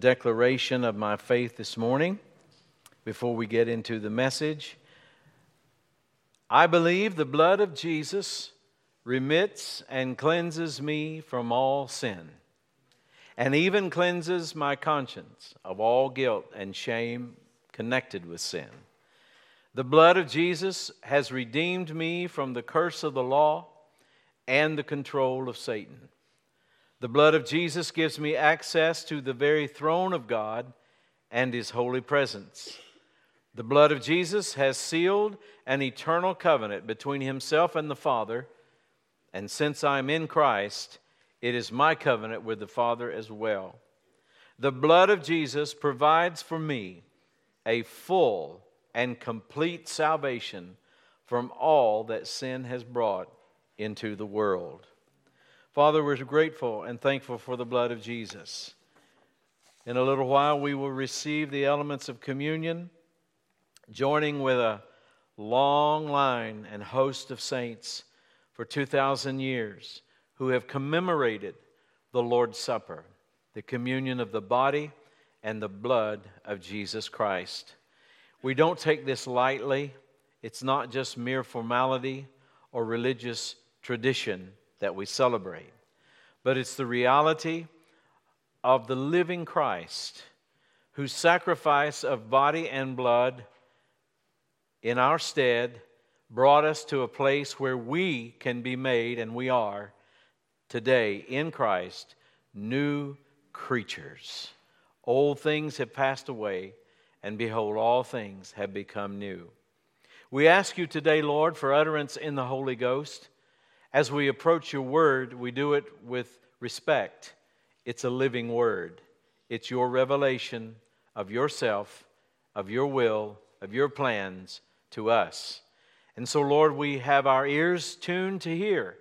declaration of my faith this morning before we get into the message. I believe the blood of Jesus remits and cleanses me from all sin, and even cleanses my conscience of all guilt and shame connected with sin. The blood of Jesus has redeemed me from the curse of the law and the control of Satan. The blood of Jesus gives me access to the very throne of God and His holy presence. The blood of Jesus has sealed an eternal covenant between Himself and the Father, and since I'm in Christ, it is my covenant with the Father as well. The blood of Jesus provides for me a full and complete salvation from all that sin has brought into the world. Father, we're grateful and thankful for the blood of Jesus. In a little while, we will receive the elements of communion, joining with a long line and host of saints for 2,000 years who have commemorated the Lord's Supper, the communion of the body and the blood of Jesus Christ. We don't take this lightly, it's not just mere formality or religious tradition that we celebrate, but it's the reality of the living Christ whose sacrifice of body and blood in our stead brought us to a place where we can be made, and we are today in Christ, new creatures. Old things have passed away, and behold, all things have become new. We ask you today, Lord, for utterance in the Holy Ghost. As we approach your word, we do it with respect. It's a living word, it's your revelation of yourself, of your will, of your plans to us. And so, Lord, we have our ears tuned to hear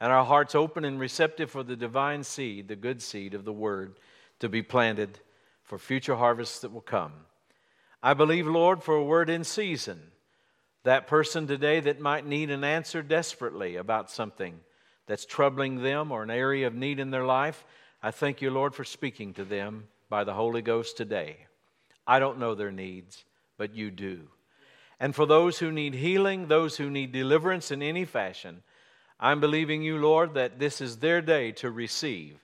and our hearts open and receptive for the divine seed, the good seed of the word, to be planted for future harvests that will come. I believe, Lord, for a word in season that person today that might need an answer desperately about something that's troubling them or an area of need in their life, I thank you, Lord, for speaking to them by the Holy Ghost today. I don't know their needs, but you do. And for those who need healing, those who need deliverance in any fashion, I'm believing you, Lord, that this is their day to receive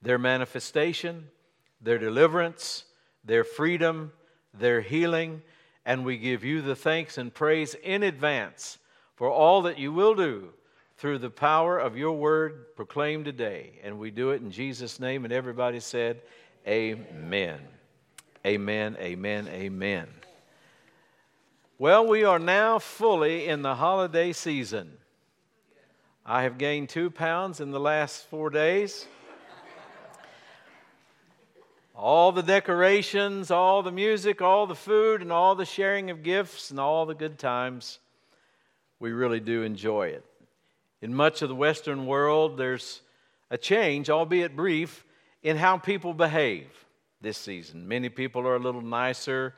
their manifestation, their deliverance, their freedom, their healing, and we give you the thanks and praise in advance for all that you will do through the power of your word proclaimed today. And we do it in Jesus' name. And everybody said, Amen. Amen, amen, amen. Well, we are now fully in the holiday season. I have gained two pounds in the last four days all the decorations, all the music, all the food, and all the sharing of gifts and all the good times. We really do enjoy it. In much of the Western world, there's a change, albeit brief, in how people behave this season. Many people are a little nicer,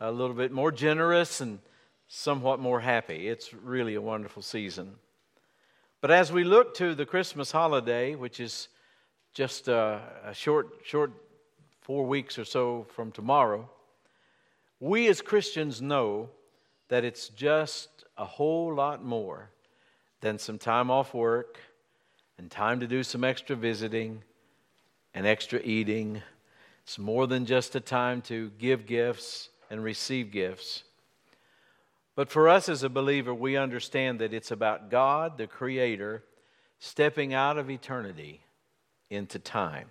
a little bit more generous, and somewhat more happy. It's really a wonderful season. But as we look to the Christmas holiday, which is just a, a short, short four weeks or so from tomorrow, we as Christians know that it's just a whole lot more than some time off work and time to do some extra visiting and extra eating. It's more than just a time to give gifts and receive gifts. But for us as a believer, we understand that it's about God, the Creator, stepping out of eternity into time.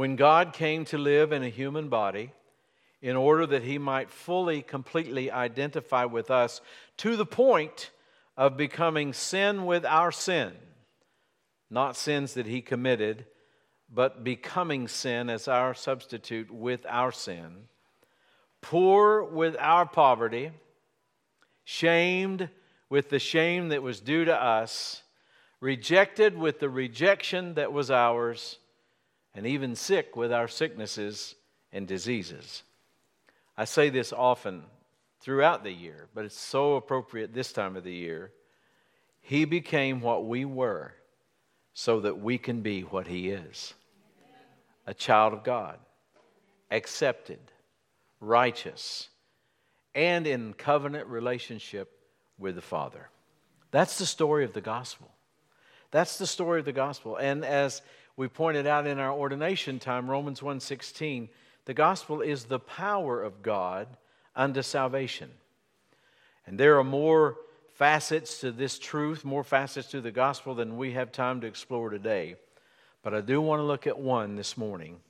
When God came to live in a human body, in order that he might fully, completely identify with us to the point of becoming sin with our sin. Not sins that he committed, but becoming sin as our substitute with our sin. Poor with our poverty, shamed with the shame that was due to us, rejected with the rejection that was ours and even sick with our sicknesses and diseases. I say this often throughout the year, but it's so appropriate this time of the year. He became what we were so that we can be what He is. a child of God, accepted, righteous, and in covenant relationship with the Father. That's the story of the gospel. That's the story of the gospel. And as we pointed out in our ordination time, Romans 1:16, the gospel is the power of God unto salvation. And there are more facets to this truth, more facets to the gospel than we have time to explore today. But I do want to look at one this morning,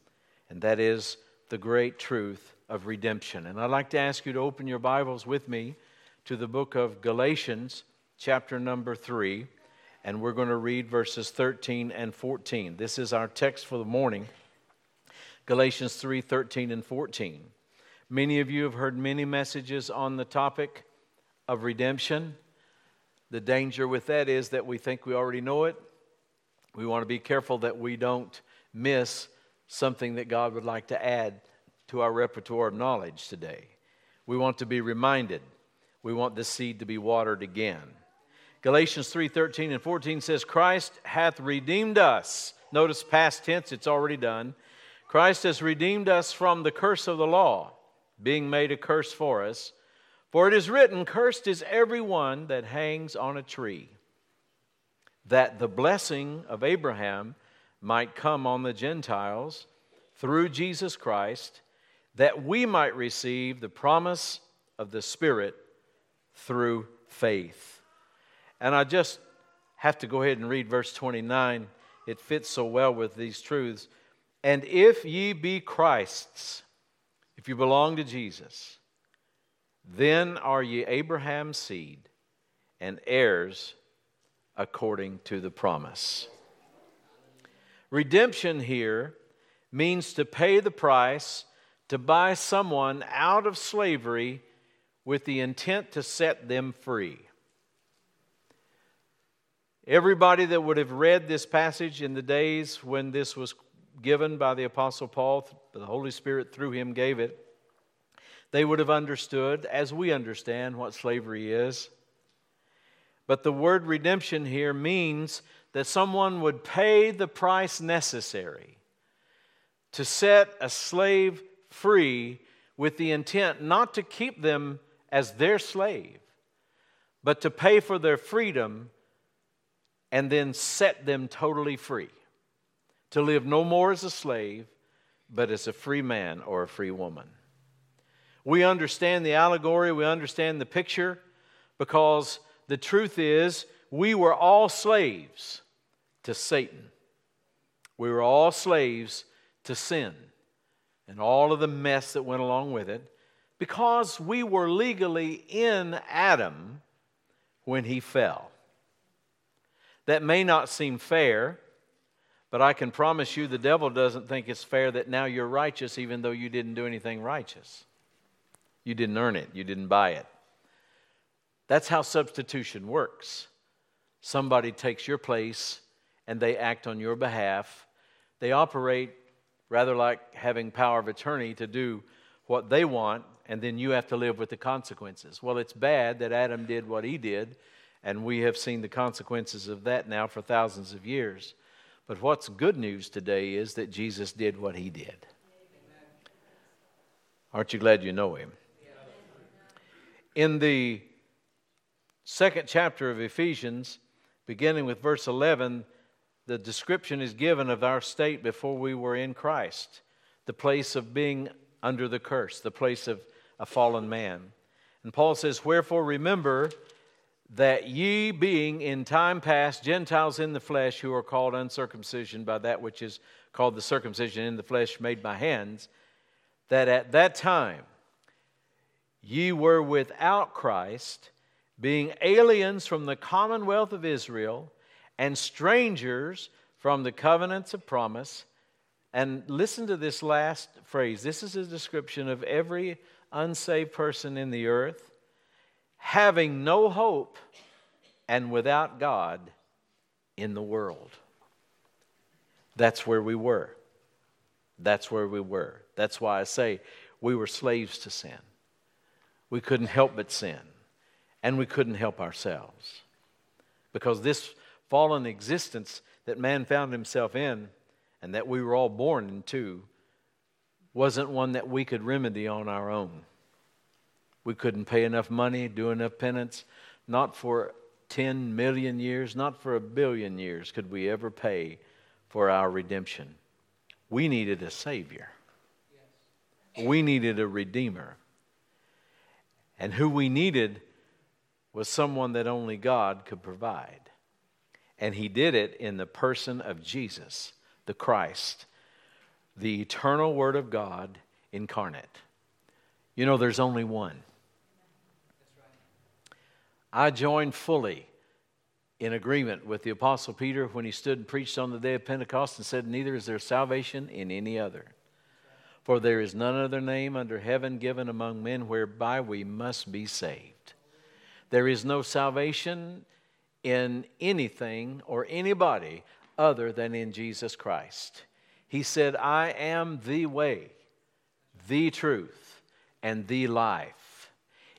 and that is the great truth of redemption. And I'd like to ask you to open your Bibles with me to the book of Galatians, chapter number 3, and we're going to read verses 13 and 14. This is our text for the morning. Galatians 3 13 and 14. Many of you have heard many messages on the topic of redemption. The danger with that is that we think we already know it. We want to be careful that we don't miss something that God would like to add to our repertoire of knowledge today. We want to be reminded. We want the seed to be watered again. Galatians 3:13 and 14 says Christ hath redeemed us. Notice past tense, it's already done. Christ has redeemed us from the curse of the law, being made a curse for us. For it is written, Cursed is everyone that hangs on a tree, that the blessing of Abraham might come on the Gentiles through Jesus Christ, that we might receive the promise of the Spirit through faith. And I just have to go ahead and read verse 29. It fits so well with these truths. And if ye be Christ's, if you belong to Jesus, then are ye Abraham's seed and heirs according to the promise. Redemption here means to pay the price to buy someone out of slavery with the intent to set them free. Everybody that would have read this passage in the days when this was given by the Apostle Paul, the Holy Spirit through him gave it, they would have understood, as we understand, what slavery is. But the word redemption here means that someone would pay the price necessary to set a slave free with the intent not to keep them as their slave, but to pay for their freedom and then set them totally free to live no more as a slave, but as a free man or a free woman. We understand the allegory, we understand the picture, because the truth is we were all slaves to Satan. We were all slaves to sin and all of the mess that went along with it because we were legally in Adam when he fell. That may not seem fair but I can promise you the devil doesn't think it's fair that now you're righteous even though you didn't do anything righteous. You didn't earn it, you didn't buy it. That's how substitution works. Somebody takes your place and they act on your behalf. They operate rather like having power of attorney to do what they want, and then you have to live with the consequences. Well, it's bad that Adam did what he did, and we have seen the consequences of that now for thousands of years. But what's good news today is that Jesus did what he did. Aren't you glad you know him? In the second chapter of Ephesians, beginning with verse 11, the description is given of our state before we were in Christ, the place of being under the curse, the place of a fallen man. And Paul says, Wherefore remember that ye being in time past Gentiles in the flesh who are called uncircumcision by that which is called the circumcision in the flesh made by hands, that at that time ye were without Christ, being aliens from the commonwealth of Israel and strangers from the covenants of promise. And listen to this last phrase. This is a description of every unsaved person in the earth having no hope and without God in the world. That's where we were. That's where we were. That's why I say we were slaves to sin. We couldn't help but sin, and we couldn't help ourselves. Because this fallen existence that man found himself in and that we were all born into wasn't one that we could remedy on our own. We couldn't pay enough money, do enough penance. Not for 10 million years, not for a billion years could we ever pay for our redemption. We needed a Savior, we needed a Redeemer. And who we needed was someone that only God could provide. And He did it in the person of Jesus, the Christ, the eternal Word of God incarnate. You know, there's only one. I joined fully in agreement with the Apostle Peter when he stood and preached on the day of Pentecost and said, Neither is there salvation in any other. For there is none other name under heaven given among men whereby we must be saved. There is no salvation in anything or anybody other than in Jesus Christ. He said, I am the way, the truth, and the life.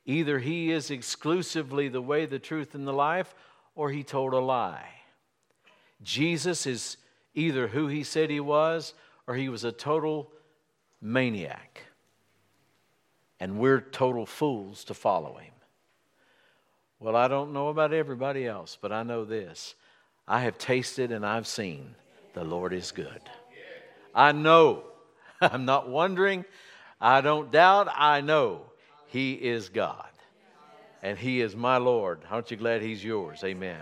Either He is exclusively the way, the truth, and the life, or He told a lie. Jesus is either who He said He was, or He was a total maniac. And we're total fools to follow Him. Well, I don't know about everybody else, but I know this. I have tasted and I've seen the Lord is good. I know. I'm not wondering. I don't doubt. I know He is God. And He is my Lord. Aren't you glad He's yours? Amen.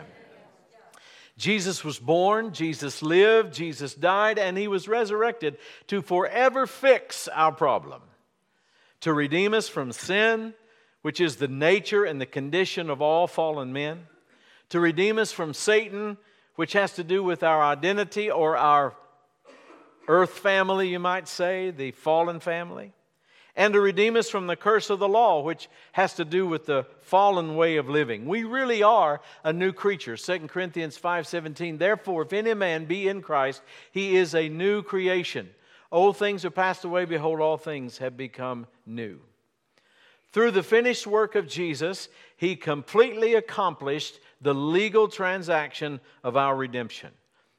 Jesus was born, Jesus lived, Jesus died, and He was resurrected to forever fix our problem, to redeem us from sin, which is the nature and the condition of all fallen men, to redeem us from Satan, which has to do with our identity or our earth family, you might say, the fallen family, and to redeem us from the curse of the law, which has to do with the fallen way of living. We really are a new creature. 2 Corinthians 5:17. Therefore, if any man be in Christ, he is a new creation. Old things are passed away, behold, all things have become new. Through the finished work of Jesus, he completely accomplished the legal transaction of our redemption.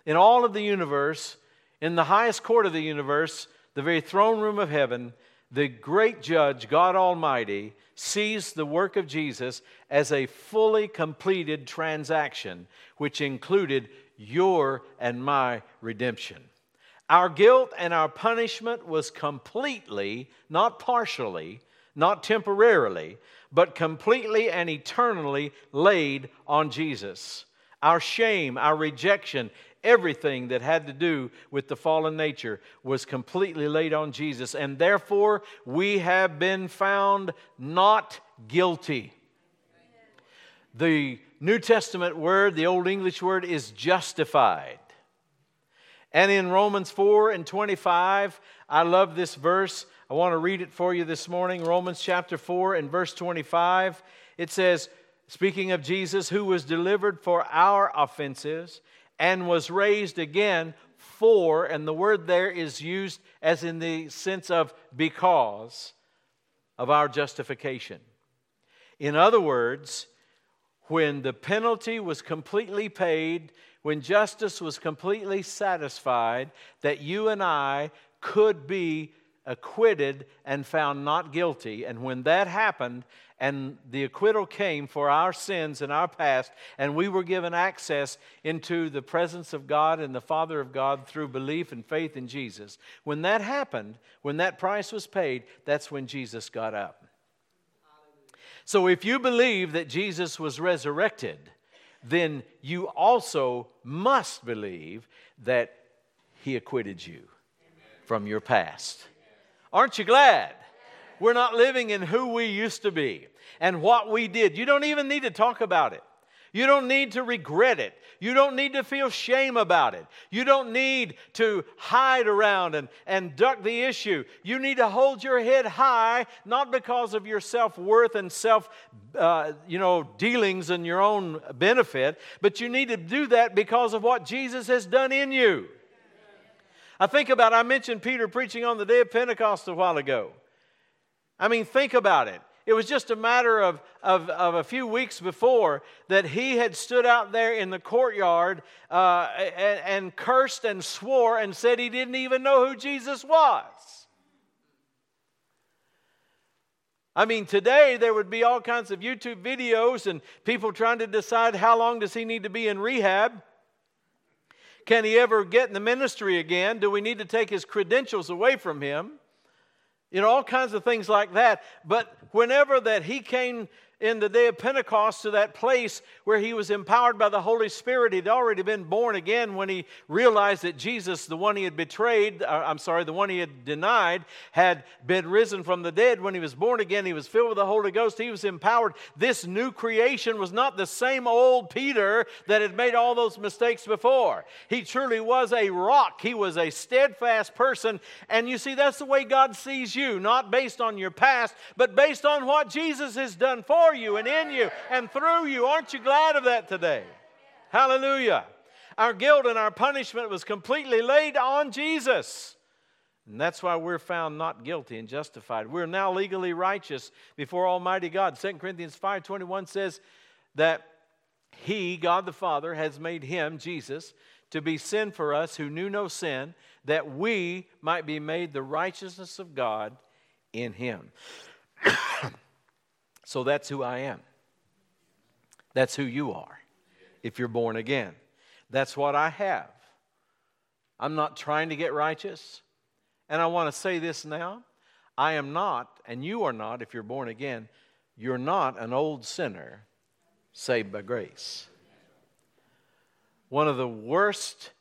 In all of the universe, in the highest court of the universe, the very throne room of heaven, the great judge, God Almighty, sees the work of Jesus as a fully completed transaction, which included your and my redemption. Our guilt and our punishment was completely, not partially, not temporarily, but completely and eternally laid on Jesus. Our shame, our rejection, everything that had to do with the fallen nature was completely laid on Jesus, and therefore we have been found not guilty. The New Testament word, the Old English word, is justified. And in Romans 4 and 25, I love this verse. I want to read it for you this morning. Romans chapter 4 and verse 25. It says, speaking of Jesus, who was delivered for our offenses and was raised again for, and the word there is used as in the sense of because of our justification. In other words, when the penalty was completely paid, when justice was completely satisfied, that you and I could be acquitted and found not guilty. And when that happened, and the acquittal came for our sins and our past, and we were given access into the presence of God and the Father of God through belief and faith in Jesus. When that happened, when that price was paid, that's when Jesus got up. So if you believe that Jesus was resurrected, then you also must believe that he acquitted you from your past. Aren't you glad? We're not living in who we used to be and what we did. You don't even need to talk about it. You don't need to regret it. You don't need to feel shame about it. You don't need to hide around and, and duck the issue. You need to hold your head high, not because of your self worth and self uh, you know, dealings and your own benefit, but you need to do that because of what Jesus has done in you. I think about, I mentioned Peter preaching on the day of Pentecost a while ago. I mean, think about it. it was just a matter of, of, of a few weeks before that he had stood out there in the courtyard uh, and, and cursed and swore and said he didn't even know who Jesus was. I mean, today there would be all kinds of YouTube videos and people trying to decide how long does he need to be in rehab. Can he ever get in the ministry again? Do we need to take his credentials away from him? You know, all kinds of things like that. But whenever that he came in the day of Pentecost to that place where he was empowered by the Holy Spirit. He'd already been born again when he realized that Jesus, the one he had betrayed, uh, I'm sorry, the one he had denied, had been risen from the dead. When he was born again, he was filled with the Holy Ghost. He was empowered. This new creation was not the same old Peter that had made all those mistakes before. He truly was a rock, he was a steadfast person. And you see, that's the way God sees you, not based on your past, but based on what Jesus has done for for you and in you and through you. Aren't you glad of that today? Hallelujah. Our guilt and our punishment was completely laid on Jesus. And that's why we're found not guilty and justified. We're now legally righteous before Almighty God. 2 Corinthians 5:21 says that he, God the Father, has made him, Jesus, to be sin for us who knew no sin, that we might be made the righteousness of God in him. So that's who I am. That's who you are if you're born again. That's what I have. I'm not trying to get righteous. And I want to say this now I am not, and you are not, if you're born again, you're not an old sinner saved by grace. One of the worst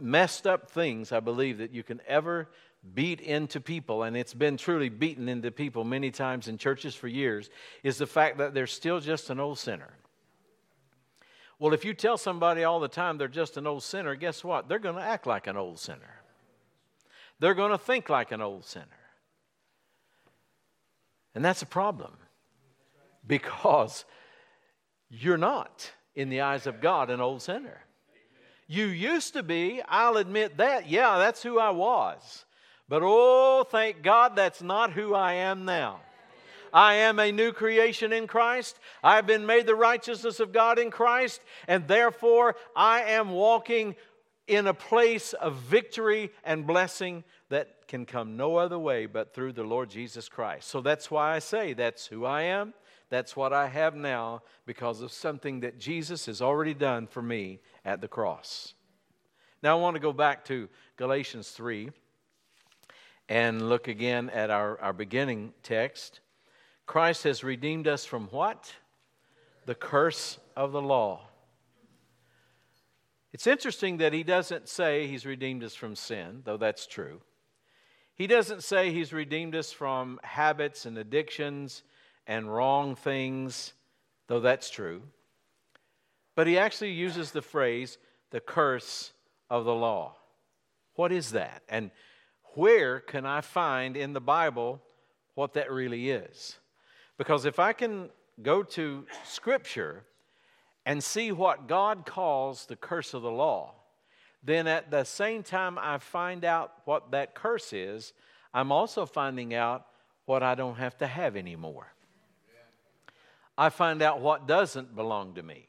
messed up things I believe that you can ever beat into people, and it's been truly beaten into people many times in churches for years, is the fact that they're still just an old sinner. Well, if you tell somebody all the time they're just an old sinner, guess what? They're going to act like an old sinner. They're going to think like an old sinner. And that's a problem because you're not, in the eyes of God, an old sinner. You used to be, I'll admit that. Yeah, that's who I was. But oh, thank God that's not who I am now. I am a new creation in Christ. I've been made the righteousness of God in Christ, and therefore I am walking in a place of victory and blessing that can come no other way but through the Lord Jesus Christ. So that's why I say that's who I am. That's what I have now because of something that Jesus has already done for me at the cross. Now I want to go back to Galatians 3 and look again at our, our beginning text. Christ has redeemed us from what? The curse of the law. It's interesting that he doesn't say he's redeemed us from sin, though that's true. He doesn't say he's redeemed us from habits and addictions and wrong things, though that's true. But he actually uses the phrase, the curse of the law. What is that? And where can I find in the Bible what that really is? Because if I can go to Scripture and see what God calls the curse of the law, then at the same time I find out what that curse is, I'm also finding out what I don't have to have anymore. I find out what doesn't belong to me.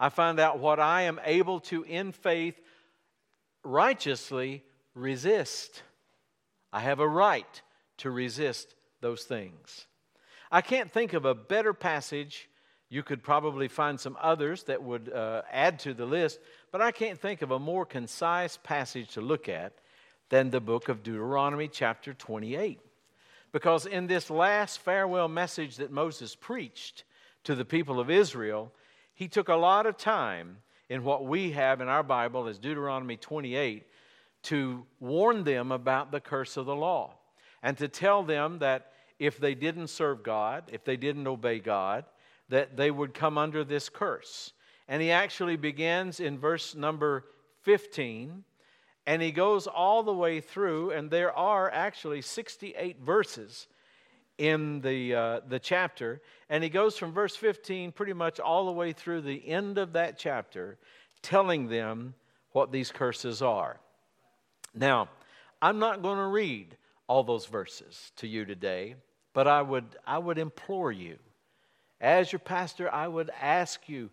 I find out what I am able to, in faith, righteously resist. I have a right to resist those things. I can't think of a better passage. You could probably find some others that would uh, add to the list, but I can't think of a more concise passage to look at than the book of Deuteronomy, chapter 28. Because in this last farewell message that Moses preached to the people of Israel, he took a lot of time in what we have in our Bible as Deuteronomy 28 to warn them about the curse of the law and to tell them that if they didn't serve God, if they didn't obey God, that they would come under this curse. And he actually begins in verse number 15 and he goes all the way through, and there are actually 68 verses in the, uh, the chapter. And he goes from verse 15 pretty much all the way through the end of that chapter, telling them what these curses are. Now, I'm not going to read all those verses to you today, But I would, I would implore you, as your pastor, I would ask you,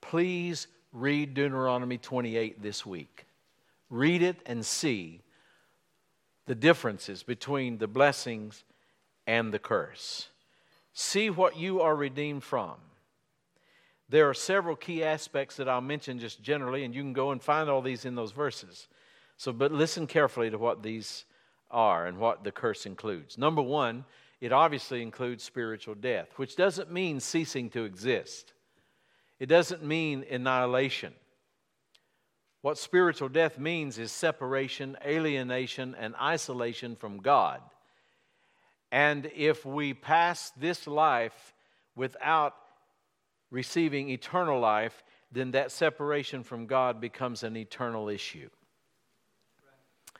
please read Deuteronomy 28 this week. Read it and see the differences between the blessings and the curse. See what you are redeemed from. There are several key aspects that I'll mention just generally, and you can go and find all these in those verses. So, but listen carefully to what these are and what the curse includes. Number one, it obviously includes spiritual death, which doesn't mean ceasing to exist, it doesn't mean annihilation. What spiritual death means is separation, alienation, and isolation from God. And if we pass this life without receiving eternal life, then that separation from God becomes an eternal issue.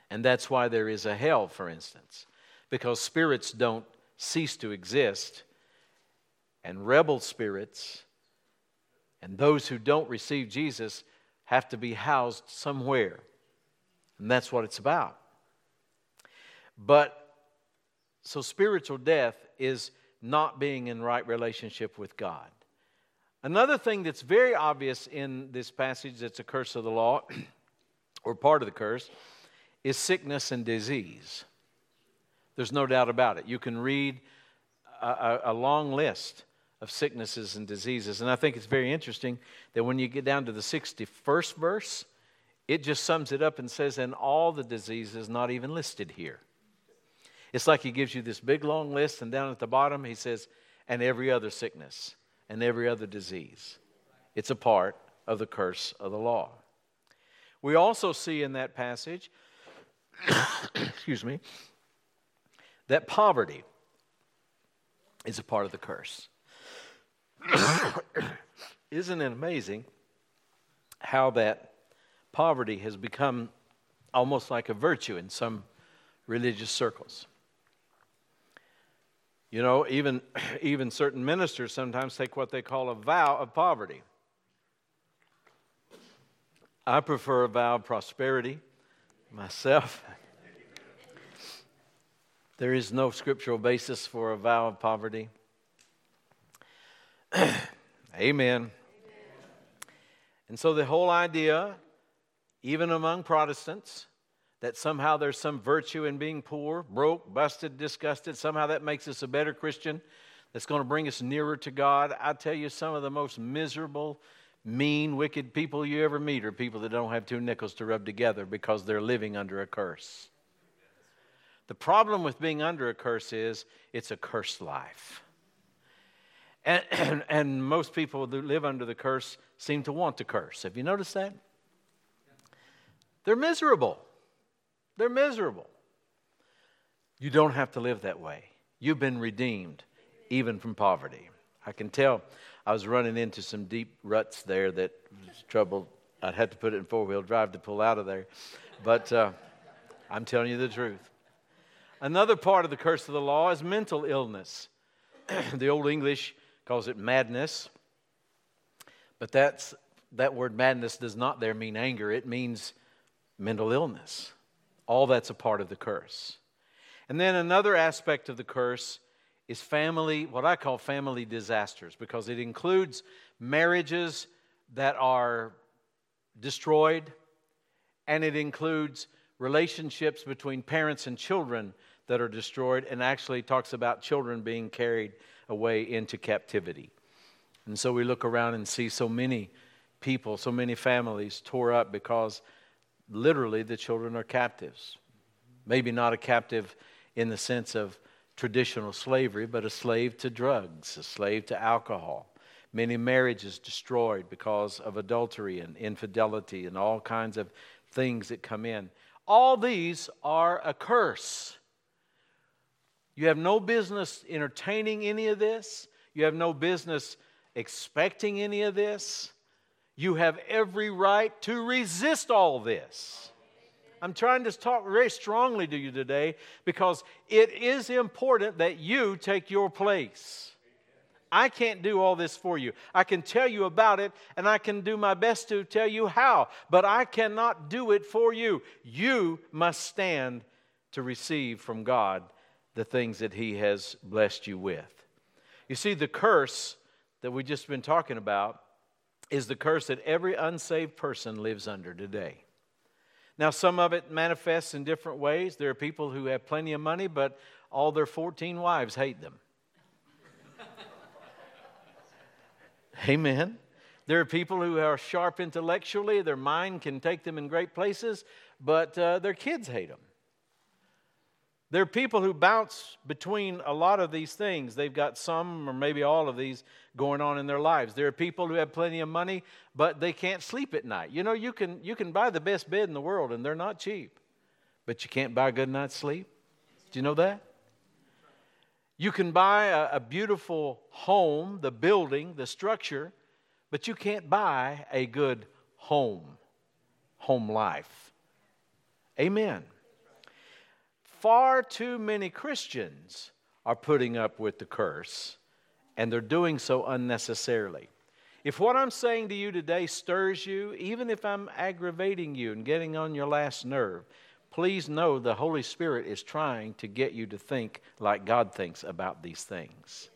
And that's why there is a hell, for instance, because spirits don't cease to exist, and rebel spirits and those who don't receive Jesus have to be housed somewhere. And that's what it's about. But so spiritual death is not being in right relationship with God. Another thing that's very obvious in this passage that's a curse of the law, or part of the curse, is sickness and disease. There's no doubt about it. You can read a, a, a, long list of sicknesses and diseases. And I think it's very interesting that when you get down to the 61st verse, it just sums it up and says, and all the diseases not even listed here. It's like he gives you this big long list, and down at the bottom, he says, and every other sickness and every other disease. It's a part of the curse of the law. We also see in that passage, excuse me, that poverty is a part of the curse. Isn't it amazing how that poverty has become almost like a virtue in some religious circles? You know, even, even certain ministers sometimes take what they call a vow of poverty. I prefer a vow of prosperity myself. There is no scriptural basis for a vow of poverty. Amen. Amen. And so the whole idea, even among Protestants, that somehow there's some virtue in being poor, broke, busted, disgusted. Somehow that makes us a better Christian that's going to bring us nearer to God. I tell you, some of the most miserable, mean, wicked people you ever meet are people that don't have two nickels to rub together because they're living under a curse. The problem with being under a curse is it's a cursed life. And, and, and most people who live under the curse seem to want to curse. Have you noticed that? They're miserable. They're miserable. You don't have to live that way. You've been redeemed, even from poverty. I can tell I was running into some deep ruts there that was trouble. I'd had to put it in four wheel drive to pull out of there. But uh, I'm telling you the truth. Another part of the curse of the law is mental illness. the Old English calls it madness. But that's, that word madness does not there mean anger, it means mental illness. All that's a part of the curse. And then another aspect of the curse is family, what I call family disasters, because it includes marriages that are destroyed, and it includes relationships between parents and children that are destroyed, and actually talks about children being carried away into captivity. And so we look around and see so many people, so many families tore up because literally the children are captives. Maybe not a captive in the sense of traditional slavery, but a slave to drugs, a slave to alcohol. Many marriages destroyed because of adultery and infidelity and all kinds of things that come in. All these are a curse. You have no business entertaining any of this. You have no business expecting any of this. You have every right to resist all this. I'm trying to talk very strongly to you today because it is important that you take your place. I can't do all this for you. I can tell you about it and I can do my best to tell you how, but I cannot do it for you. You must stand to receive from God the things that He has blessed you with. You see, the curse that we've just been talking about is the curse that every unsaved person lives under today. Now, some of it manifests in different ways. There are people who have plenty of money, but all their 14 wives hate them. Amen. There are people who are sharp intellectually, their mind can take them in great places, but uh, their kids hate them. There are people who bounce between a lot of these things. They've got some or maybe all of these going on in their lives. There are people who have plenty of money, but they can't sleep at night. You know, you can, you can buy the best bed in the world, and they're not cheap, but you can't buy a good night's sleep. Do you know that? You can buy a, a beautiful home, the building, the structure, but you can't buy a good home, home life. Amen far too many Christians are putting up with the curse, and they're doing so unnecessarily. If what I'm saying to you today stirs you, even if I'm aggravating you and getting on your last nerve, please know the Holy Spirit is trying to get you to think like God thinks about these things.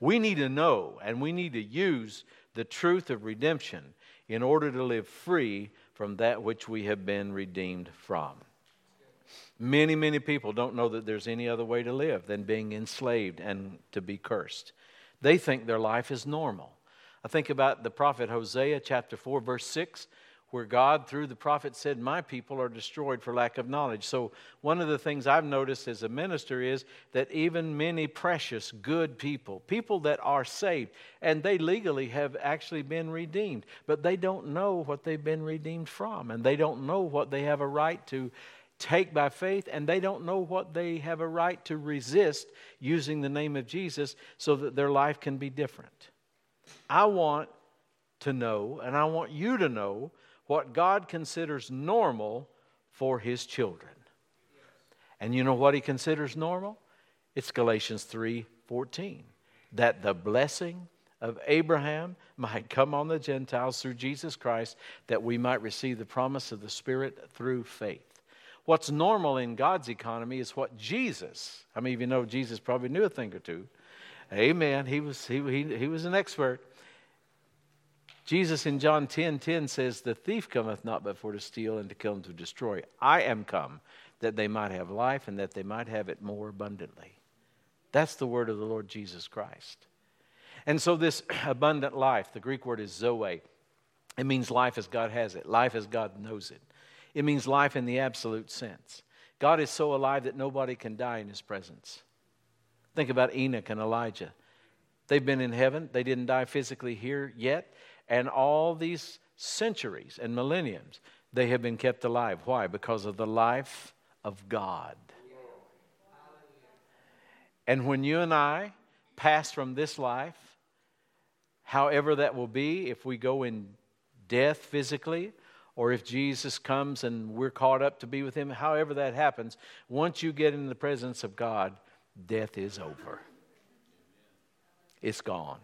We need to know and we need to use the truth of redemption in order to live free from that which we have been redeemed from. Many, many people don't know that there's any other way to live than being enslaved and to be cursed. They think their life is normal. I think about the prophet Hosea, chapter 4, verse 6, where God, through the prophet, said, My people are destroyed for lack of knowledge. So, one of the things I've noticed as a minister is that even many precious, good people, people that are saved, and they legally have actually been redeemed, but they don't know what they've been redeemed from, and they don't know what they have a right to take by faith, and they don't know what they have a right to resist using the name of Jesus so that their life can be different. I want to know, and I want you to know, what God considers normal for His children. And you know what He considers normal? It's Galatians 3 14. That the blessing of Abraham might come on the Gentiles through Jesus Christ, that we might receive the promise of the Spirit through faith. What's normal in God's economy is what Jesus, I mean, you know Jesus probably knew a thing or two. Amen. He was, he, he, he was an expert. Jesus in John 10 10 says, The thief cometh not but for to steal and to kill and to destroy. I am come that they might have life and that they might have it more abundantly. That's the word of the Lord Jesus Christ. And so, this abundant life, the Greek word is zoe. It means life as God has it, life as God knows it. It means life in the absolute sense. God is so alive that nobody can die in his presence. Think about Enoch and Elijah. They've been in heaven, they didn't die physically here yet, and all these centuries and millenniums, they have been kept alive. Why? Because of the life of God. And when you and I pass from this life, however that will be, if we go in death physically or if Jesus comes and we're caught up to be with him, however that happens, once you get in the presence of God, death is over. It's gone.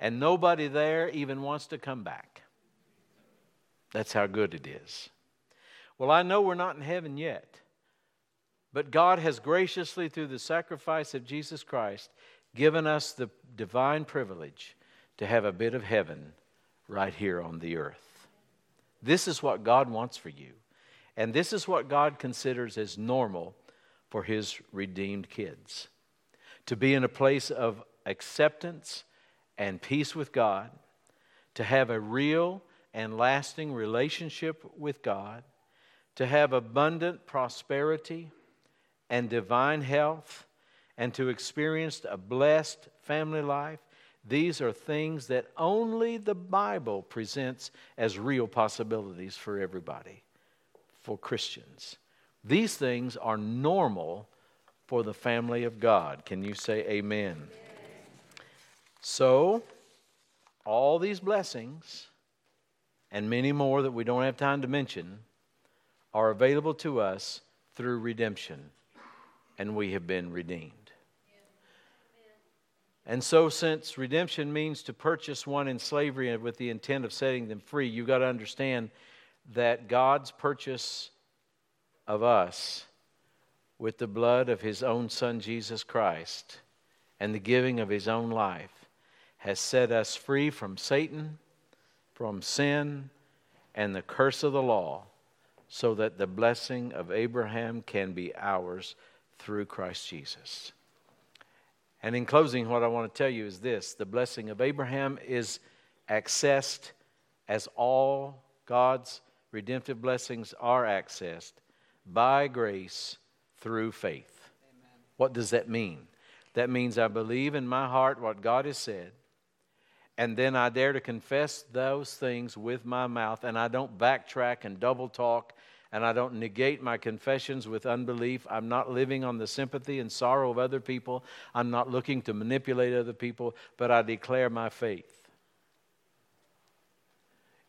And nobody there even wants to come back. That's how good it is. Well, I know we're not in heaven yet, but God has graciously, through the sacrifice of Jesus Christ, given us the divine privilege to have a bit of heaven right here on the earth. This is what God wants for you. And this is what God considers as normal for His redeemed kids to be in a place of acceptance and peace with God, to have a real and lasting relationship with God, to have abundant prosperity and divine health, and to experience a blessed family life these are things that only the Bible presents as real possibilities for everybody, for Christians. These things are normal for the family of God. Can you say amen? So, all these blessings and many more that we don't have time to mention are available to us through redemption, and we have been redeemed. And so, since redemption means to purchase one in slavery with the intent of setting them free, you've got to understand that God's purchase of us with the blood of his own Son, Jesus Christ, and the giving of his own life, has set us free from Satan, from sin, and the curse of the law, so that the blessing of Abraham can be ours through Christ Jesus. And in closing, what I want to tell you is this the blessing of Abraham is accessed as all God's redemptive blessings are accessed by grace through faith. Amen. What does that mean? That means I believe in my heart what God has said, and then I dare to confess those things with my mouth, and I don't backtrack and double talk, and I don't negate my confessions with unbelief. I'm not living on the sympathy and sorrow of other people. I'm not looking to manipulate other people, but I declare my faith.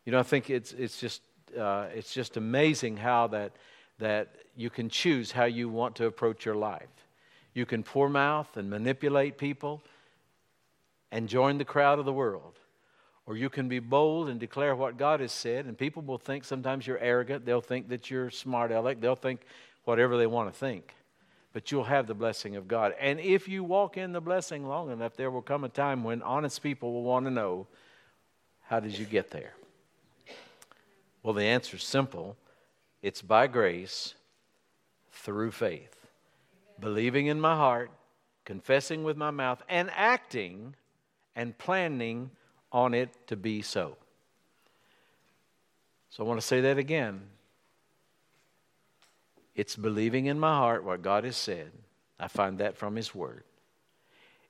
You know, I think it's, it's, just, uh, it's just amazing how that, that you can choose how you want to approach your life. You can poor mouth and manipulate people and join the crowd of the world. Or you can be bold and declare what God has said, and people will think sometimes you're arrogant. They'll think that you're smart aleck. They'll think whatever they want to think. But you'll have the blessing of God. And if you walk in the blessing long enough, there will come a time when honest people will want to know how did you get there? Well, the answer is simple it's by grace through faith. Believing in my heart, confessing with my mouth, and acting and planning on it to be so. So I want to say that again. It's believing in my heart what God has said. I find that from His Word.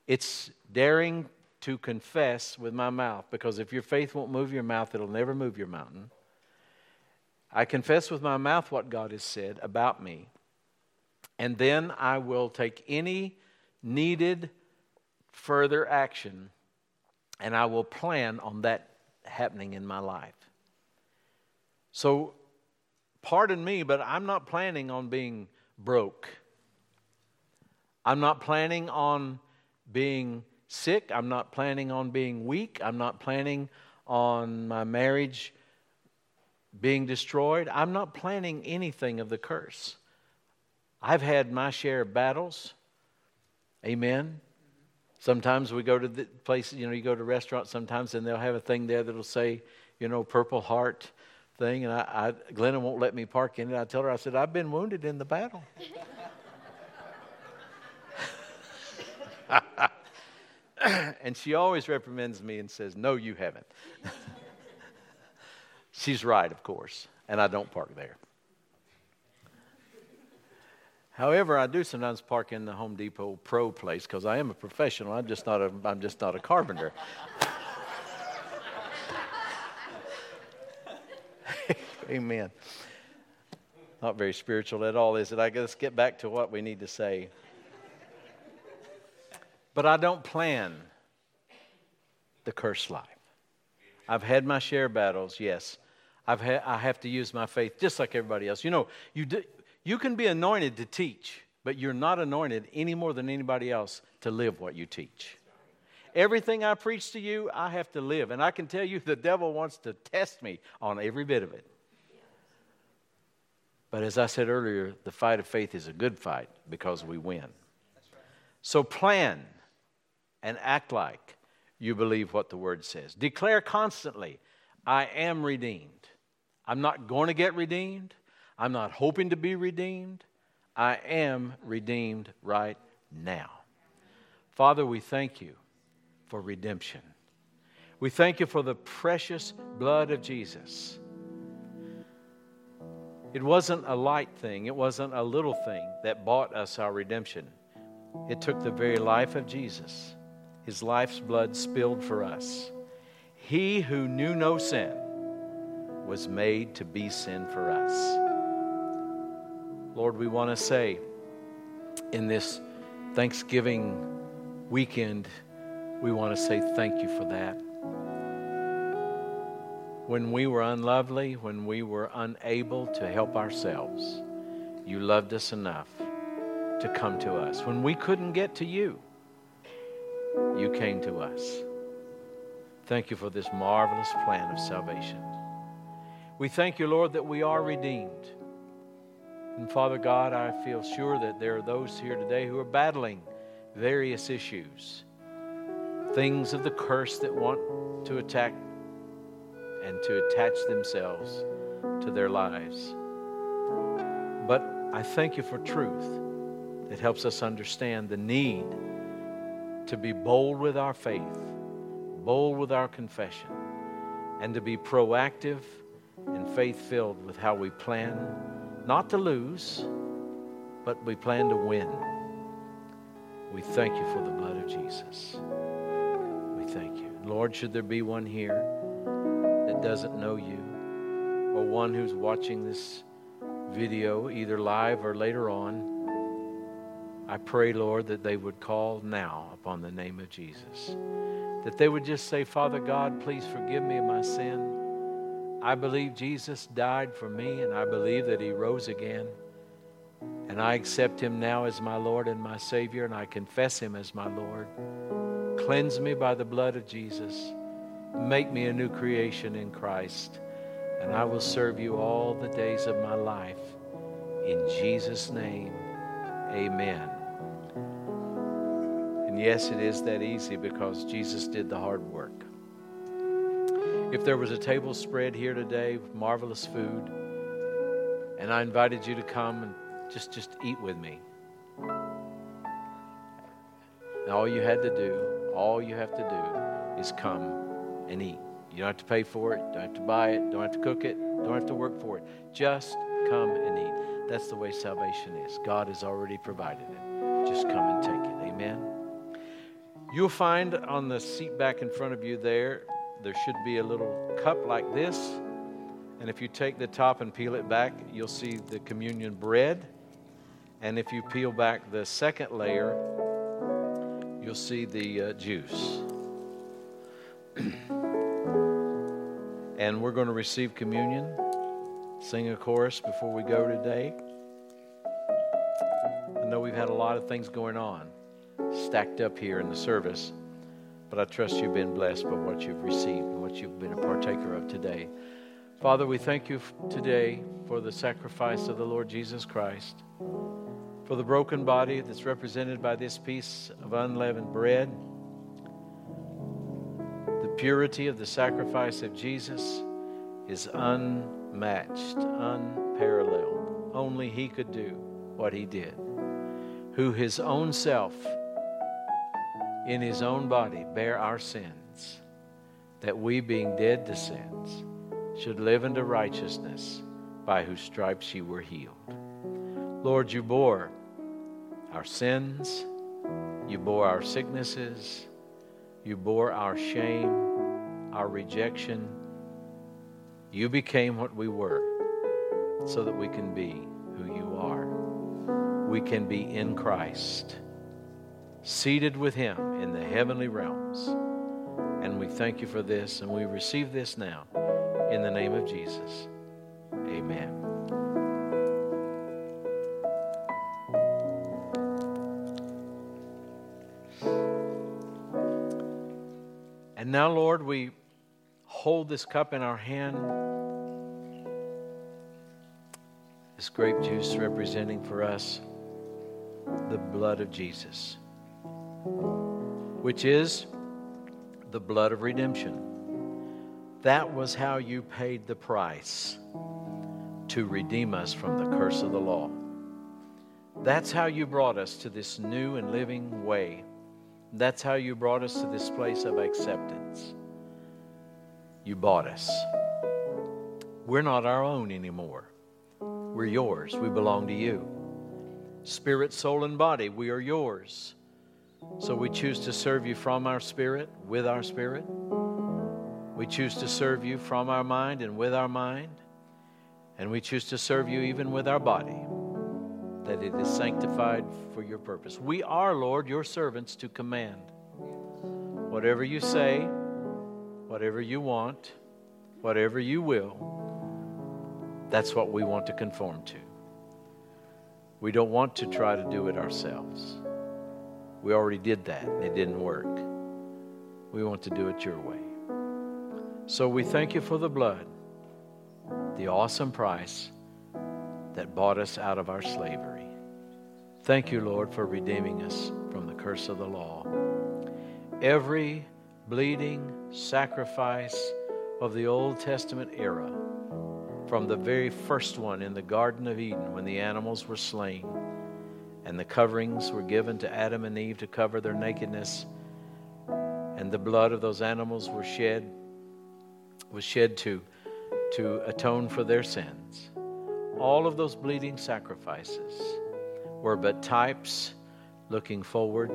It's daring to confess with my mouth because if your faith won't move your mouth, it'll never move your mountain. I confess with my mouth what God has said about me, and then I will take any needed further action and I will plan on that happening in my life. So, pardon me, but I'm not planning on being broke. I'm not planning on being sick. I'm not planning on being weak. I'm not planning on my marriage being destroyed. I'm not planning anything of the curse. I've had my share of battles. Amen. Sometimes we go to the places, you know, you go to restaurants sometimes and they'll have a thing there that'll say, you know, Purple Heart thing. And I, I won't let me park in it. I tell her, I said, I've been wounded in the battle. and she always reprimands me and says, No, you haven't. She's right, of course, and I don't park there. However, I do sometimes park in the Home Depot Pro place because I am a professional. I'm just not a, I'm just not a carpenter. Amen. Not very spiritual at all, is it? I guess get back to what we need to say. But I don't plan the cursed life. I've had my share of battles, yes. I've ha- I have to use my faith just like everybody else. You know, you, do, you can be anointed to teach, but you're not anointed any more than anybody else to live what you teach. Everything I preach to you, I have to live. And I can tell you the devil wants to test me on every bit of it. But as I said earlier, the fight of faith is a good fight because we win. So plan and act like you believe what the word says. Declare constantly, I am redeemed. I'm not going to get redeemed. I'm not hoping to be redeemed. I am redeemed right now. Father, we thank you for redemption. We thank you for the precious blood of Jesus. It wasn't a light thing, it wasn't a little thing that bought us our redemption. It took the very life of Jesus, his life's blood spilled for us. He who knew no sin was made to be sin for us. Lord, we want to say in this Thanksgiving weekend, we want to say thank you for that. When we were unlovely, when we were unable to help ourselves, you loved us enough to come to us. When we couldn't get to you, you came to us. Thank you for this marvelous plan of salvation. We thank you, Lord, that we are redeemed. And Father God, I feel sure that there are those here today who are battling various issues, things of the curse that want to attack and to attach themselves to their lives. But I thank you for truth that helps us understand the need to be bold with our faith, bold with our confession, and to be proactive and faith filled with how we plan not to lose, but we plan to win. We thank you for the blood of Jesus. We thank you. Lord, should there be one here that doesn't know you, or one who's watching this video, either live or later on, I pray, Lord, that they would call now upon the name of Jesus. That they would just say, Father God, please forgive me of my sin. I believe Jesus died for me, and I believe that he rose again. And I accept him now as my Lord and my Savior, and I confess him as my Lord. Cleanse me by the blood of Jesus. Make me a new creation in Christ, and I will serve you all the days of my life. In Jesus' name, amen. And yes, it is that easy because Jesus did the hard work. If there was a table spread here today with marvelous food, and I invited you to come and just, just eat with me. And all you had to do, all you have to do is come and eat. You don't have to pay for it, don't have to buy it, don't have to cook it, don't have to work for it. Just come and eat. That's the way salvation is. God has already provided it. Just come and take it. Amen. You'll find on the seat back in front of you there, there should be a little cup like this. And if you take the top and peel it back, you'll see the communion bread. And if you peel back the second layer, you'll see the uh, juice. and we're going to receive communion, sing a chorus before we go today. I know we've had a lot of things going on stacked up here in the service, but I trust you've been blessed by what you've received and what you've been a partaker of today. Father, we thank you today for the sacrifice of the Lord Jesus Christ for the broken body that's represented by this piece of unleavened bread, the purity of the sacrifice of Jesus is unmatched, unparalleled. Only He could do what He did, who His own self, in His own body, bear our sins, that we, being dead to sins, should live unto righteousness, by whose stripes you were healed. Lord, you bore our sins, you bore our sicknesses, you bore our shame, our rejection. You became what we were so that we can be who you are. We can be in Christ, seated with Him in the heavenly realms. And we thank you for this, and we receive this now in the name of Jesus. Amen. And now, Lord, we hold this cup in our hand. This grape juice representing for us the blood of Jesus, which is the blood of redemption. That was how you paid the price to redeem us from the curse of the law. That's how you brought us to this new and living way that's how you brought us to this place of acceptance. You bought us. We're not our own anymore. We're yours. We belong to you. Spirit, soul, and body, we are yours. So we choose to serve you from our spirit, with our spirit. We choose to serve you from our mind and with our mind. And we choose to serve you even with our body that it is sanctified for your purpose. We are, Lord, your servants to command. Whatever you say, whatever you want, whatever you will, that's what we want to conform to. We don't want to try to do it ourselves. We already did that, and it didn't work. We want to do it your way. So we thank you for the blood, the awesome price that bought us out of our slavery. Thank you, Lord, for redeeming us from the curse of the law. Every bleeding sacrifice of the Old Testament era, from the very first one in the Garden of Eden when the animals were slain and the coverings were given to Adam and Eve to cover their nakedness, and the blood of those animals were shed, was shed to, to atone for their sins. All of those bleeding sacrifices were but types looking forward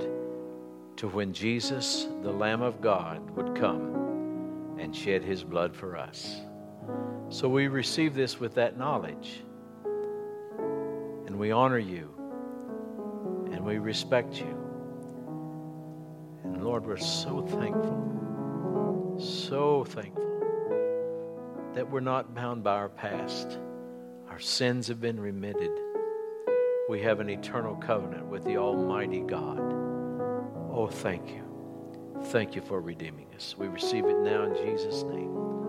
to when Jesus, the Lamb of God, would come and shed his blood for us. So we receive this with that knowledge. And we honor you. And we respect you. And Lord, we're so thankful, so thankful that we're not bound by our past. Our sins have been remitted. We have an eternal covenant with the Almighty God. Oh, thank you. Thank you for redeeming us. We receive it now in Jesus' name.